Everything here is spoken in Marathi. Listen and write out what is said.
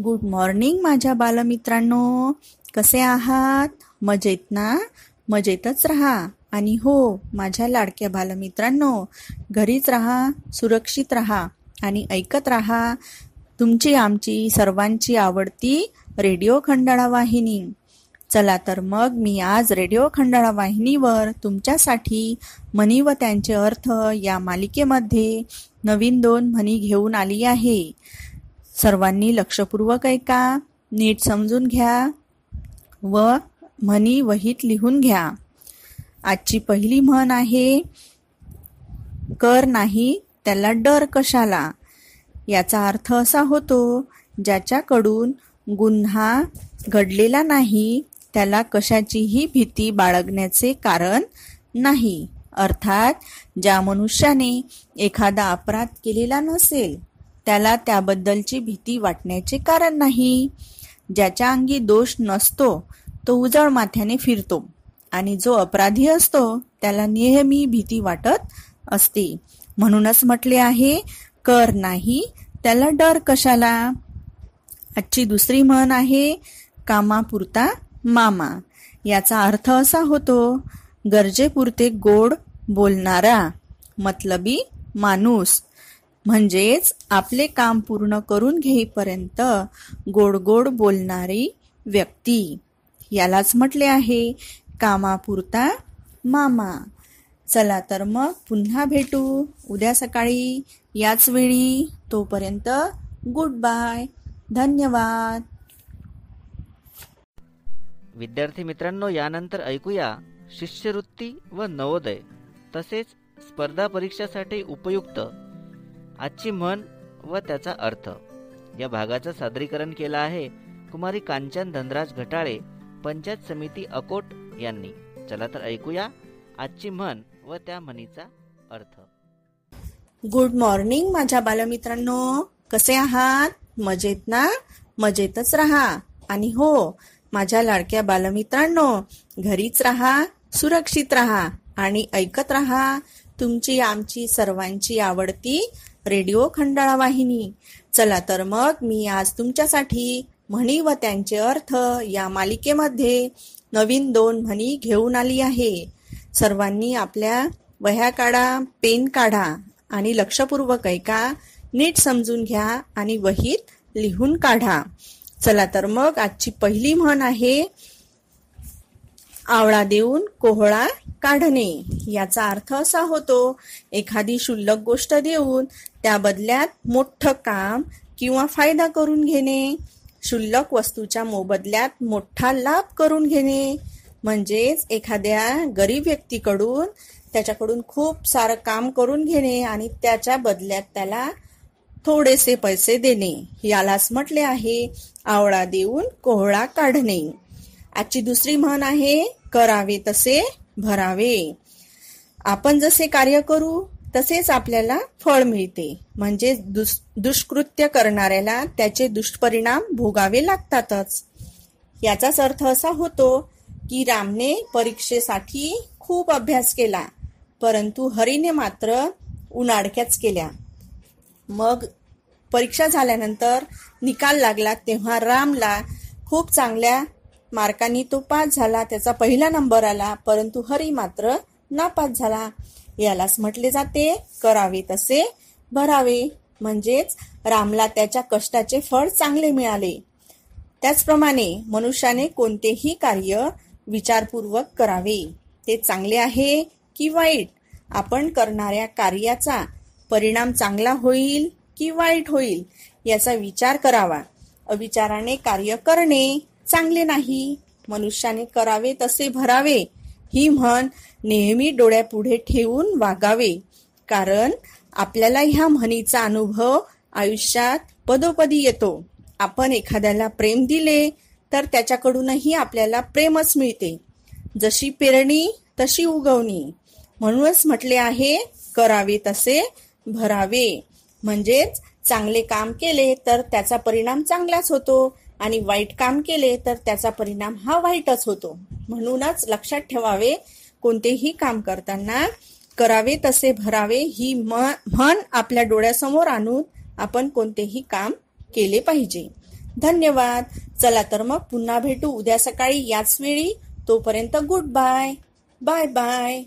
गुड मॉर्निंग माझ्या बालमित्रांनो. कसे आहात? मजेत ना? मजेतच राहा. आणि हो माझ्या लाडक्या बालमित्रांनो घरीच राहा सुरक्षित राहा आणि ऐकत राहा. तुमची आमची सर्वांची आवडती रेडिओ खंडाळा वाहिनी. चला तर मग मी आज रेडिओ खंडाळा वाहिनीवर तुमच्यासाठी म्हणी व त्यांचे अर्थ या मालिकेमध्ये नवीन दोन म्हणी घेऊन आली आहे. सर्वांनी लक्षपूर्वक ऐका नीट समजून घ्या व म्हणी वहीत लिहून घ्या. आजची पहिली म्हण आहे कर नाही त्याला डर कशाला? याचा अर्थ असा होतो ज्याच्याकडून गुन्हा घडलेला नाही त्याला कशाचीही भीती बाळगण्याचे कारण नाही. अर्थात ज्या मनुष्याने एखादा अपराध केलेला नसेल त्याला त्याबद्दलची भीती वाटण्याचे कारण नाही. ज्याच्या अंगी दोष नसतो तो उजळ माथ्याने फिरतो आणि जो अपराधी असतो त्याला नेहमी भीती वाटत असते. म्हणूनच म्हटले आहे कर नाही त्याला डर कशाला? आजची दुसरी म्हण आहे कामापुरता मामा. याचा अर्थ असा होतो गरजेपुरते गोड बोलणारा मतलबी माणूस. म्हणजेच आपले काम पूर्ण करून घेईपर्यंत गोड गोड बोलणारी व्यक्ती. यालाच म्हटले आहे कामापुरता मामा. चला तर मग पुन्हा भेटू. उद्या सकाळी याच वेळी. तोपर्यंत गुड बाय धन्यवाद. विद्यार्थी मित्रांनो यानंतर ऐकूया शिष्यवृत्ती व नवोदय. तसेच स्पर्धा परीक्षासाठी उपयुक्त आजची म्हण व त्याचा अर्थ. या भागाचं सादरीकरण केलं आहे कुमारी कांचन धनराज घटाळे पंचायत समिती अकोट यांनी. चला तर ऐकूया आजची म्हण व त्या म्हणीचा अर्थ. गुड मॉर्निंग माझ्या बालमित्रांनो. कसे आहात? मजेत ना? मजेतच राहा. आणि हो माझ्या लाडक्या बालमित्रांनो घरीच राहा सुरक्षित राहा आणि ऐकत राहा. तुमची आमची सर्वांची आवडती रेडिओ खंडाळा वाहिनी. चला तर मग मी आज तुमच्यासाठी म्हणी व त्यांचे अर्थ या मालिकेमध्ये नवीन दोन म्हणी घेऊन आली आहे. सर्वांनी आपल्या वह्या काढा पेन काढा आणि लक्षपूर्वक ऐका नीट समजून घ्या आणि वहीत लिहून काढा. चला तर मग आजची पहिली म्हण आहे आवळा देऊन कोहळा काढणे याचा अर्थ असा होतो एखादी शुल्लक गोष्ट देऊन त्या बदल्यात मोठं काम किंवा फायदा करून घेणे शुल्लक वस्तूच्या मोबदल्यात मोठा लाभ करून घेणे म्हणजेच एखाद्या गरीब व्यक्तीकडून त्याच्याकडून खूप सारं काम करून घेणे आणि त्याच्या बदल्यात त्याला थोडेसे पैसे देणे. यालाच म्हटले आहे आवळा देऊन कोहळा काढणे. आजची दुसरी म्हण आहे करावे तसे भरावे. आपण जसे कार्य करू तसेच आपल्याला फळ मिळते. म्हणजे दुष्कृत्य करणाऱ्याला त्याचे दुष्परिणाम भोगावे लागतातच. याचाच अर्थ असा होतो की रामने परीक्षेसाठी खूप अभ्यास केला परंतु हरीने मात्र उन्हाडक्याच केल्या. मग परीक्षा झाल्यानंतर निकाल लागला तेव्हा रामला खूप चांगल्या मार्कांनी तो पास झाला त्याचा पहिला नंबर आला परंतु हरी मात्र नापास झाला. यालाच म्हटले जाते करावे तसे भरावे. म्हणजेच रामला त्याच्या कष्टाचे फळ चांगले मिळाले. त्याचप्रमाणे मनुष्याने कोणतेही कार्य विचारपूर्वक करावे. ते चांगले आहे की वाईट? आपण करणाऱ्या कार्याचा परिणाम चांगला होईल की वाईट होईल याचा विचार करावा. अविचाराने कार्य करणे चांगले नाही. मनुष्याने करावे तसे भरावे. ही म्हण नेहमी डोळ्यापुढे ठेवून वागावे. कारण आपल्याला ह्या म्हणीचा अनुभव आयुष्यात पदोपदी येतो. आपण एखाद्याला प्रेम दिले तर त्याच्याकडूनही आपल्याला प्रेमच मिळते. जशी पेरणी तशी उगवणी. म्हणूनच म्हटले आहे करावे तसे भरावे. म्हणजेच चांगले काम केले तर त्याचा परिणाम चांगलाच होतो. आणि वाईट काम केले तर त्याचा परिणाम हा वाईटच होतो. म्हणूनच लक्षात ठेवावे कोणतेही काम करताना करावे तसे भरावे ही म्हण आपल्या डोळ्यासमोर आणून आपण कोणतेही काम केले पाहिजे. धन्यवाद. चला तर मग पुन्हा भेटू उद्या सकाळी याच वेळी. तोपर्यंत गुड बाय. Bye bye.